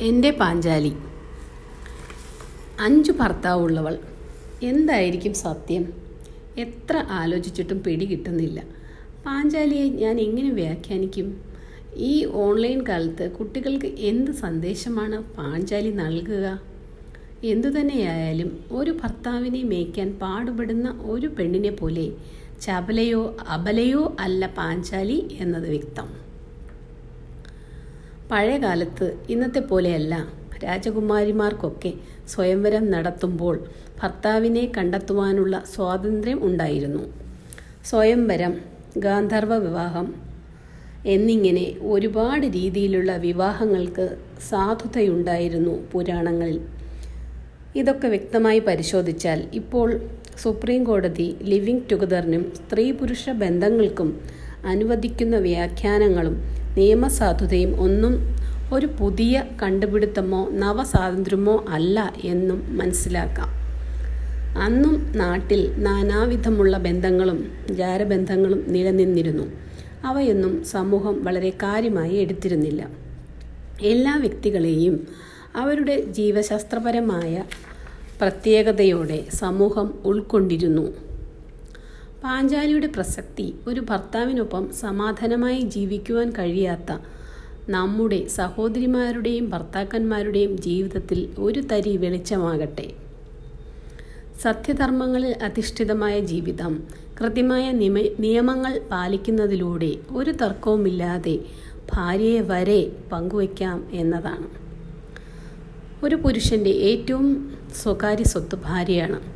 എന്റെ പാഞ്ചാലി. അഞ്ചു ഭർത്താവുള്ളവൾ. എന്തായിരിക്കും സത്യം? എത്ര ആലോചിച്ചിട്ടും പിടി കിട്ടുന്നില്ല. പാഞ്ചാലിയെ ഞാൻ എങ്ങനെ വ്യാഖ്യാനിക്കും? ഈ ഓൺലൈൻ കാലത്ത് കുട്ടികൾക്ക് എന്ത് സന്ദേശമാണ് പാഞ്ചാലി നൽകുക? എന്തുതന്നെയായാലും ഒരു ഭർത്താവിനെ മേയ്ക്കാൻ പാടുപെടുന്ന ഒരു പെണ്ണിനെ പോലെ ചപലയോ അബലയോ അല്ല പാഞ്ചാലി എന്നത് വ്യക്തം. പഴയ കാലത്ത് ഇന്നത്തെ പോലെയല്ല. രാജകുമാരിമാർക്കൊക്കെ സ്വയംവരം നടത്തുമ്പോൾ ഭർത്താവിനെ കണ്ടെത്തുവാനുള്ള സ്വാതന്ത്ര്യം ഉണ്ടായിരുന്നു. സ്വയംവരം ഗാന്ധർവ വിവാഹം എന്നിങ്ങനെ ഒരുപാട് രീതിയിലുള്ള വിവാഹങ്ങൾക്ക് സാധുതയുണ്ടായിരുന്നു പുരാണങ്ങളിൽ. ഇതൊക്കെ വ്യക്തമായി പരിശോധിച്ചാൽ ഇപ്പോൾ സുപ്രീം കോടതി ലിവിംഗ് ടുഗദറിനും സ്ത്രീ പുരുഷ ബന്ധങ്ങൾക്കും അനുവദിക്കുന്ന വ്യാഖ്യാനങ്ങളും നിയമസാധുതയും ഒന്നും ഒരു പുതിയ കണ്ടുപിടുത്തമോ നവസ്വാതന്ത്ര്യമോ അല്ല എന്നും മനസ്സിലാക്കാം. അന്നും നാട്ടിൽ നാനാവിധമുള്ള ബന്ധങ്ങളും ജാരബന്ധങ്ങളും നിലനിന്നിരുന്നു. അവയൊന്നും സമൂഹം വളരെ കാര്യമായി എടുത്തിരുന്നില്ല. എല്ലാ വ്യക്തികളെയും അവരുടെ ജീവശാസ്ത്രപരമായ പ്രത്യേകതയോടെ സമൂഹം ഉൾക്കൊണ്ടിരുന്നു. പാഞ്ചാലിയുടെ പ്രസക്തി ഒരു ഭർത്താവിനൊപ്പം സമാധാനമായി ജീവിക്കുവാൻ കഴിയാത്ത നമ്മുടെ സഹോദരിമാരുടെയും ഭർത്താക്കന്മാരുടെയും ജീവിതത്തിൽ ഒരു തരി വെളിച്ചമാകട്ടെ. സത്യധർമ്മങ്ങളിൽ അധിഷ്ഠിതമായ ജീവിതം കൃത്യമായ നിയമങ്ങൾ പാലിക്കുന്നതിലൂടെ ഒരു തർക്കവുമില്ലാതെ ഭാര്യയെ വരെ പങ്കുവയ്ക്കാം എന്നതാണ്. ഒരു പുരുഷന്റെ ഏറ്റവും സ്വകാര്യ സ്വത്ത് ഭാര്യയാണ്.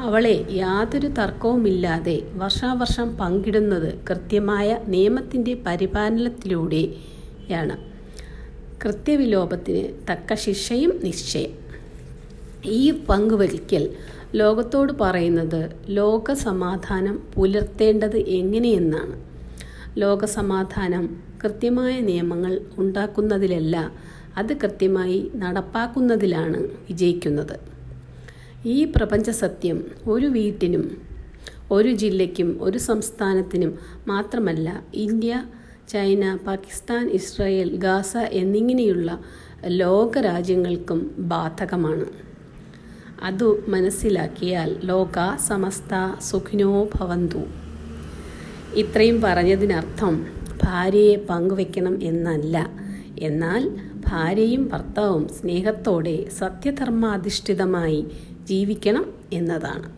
അവളെ യാതൊരു തർക്കവുമില്ലാതെ വർഷാവർഷം പങ്കിടുന്നത് കൃത്യമായ നിയമത്തിന്റെ പരിപാലനത്തിലൂടെയാണ്. കൃത്യവിലോപത്തിന് തക്ക ശിക്ഷയും നിശ്ചയം. ഈ പങ്കുവലിക്കൽ ലോകത്തോട് പറയുന്നത് ലോകസമാധാനം പുലർത്തേണ്ടത് എങ്ങനെയെന്നാണ്. ലോകസമാധാനം കൃത്യമായ നിയമങ്ങൾ ഉണ്ടാക്കുന്നതിലല്ല അത് കൃത്യമായി നടപ്പാക്കുന്നതിലാണ് വിജയിക്കുന്നത്. ഈ പ്രപഞ്ച സത്യം ഒരു വീട്ടിനും ഒരു ജില്ലയ്ക്കും ഒരു സംസ്ഥാനത്തിനും മാത്രമല്ല India China Pakistan Israel Gaza എന്നിങ്ങനെയുള്ള ലോകരാജ്യങ്ങൾക്കും ബാധകമാണ്. അതു മനസ്സിലാക്കിയാൽ ലോക സമസ്ത സുഖിനോ ഭവന്തു. ഇത്രയും പറഞ്ഞതിനർത്ഥം ഭാര്യയെ പങ്കുവെക്കണം എന്നല്ല. എന്നാൽ ഭാര്യയും ഭർത്താവും സ്നേഹത്തോടെ സത്യധർമാധിഷ്ഠിതമായി ജീവിക്കണം എന്നതാണ്.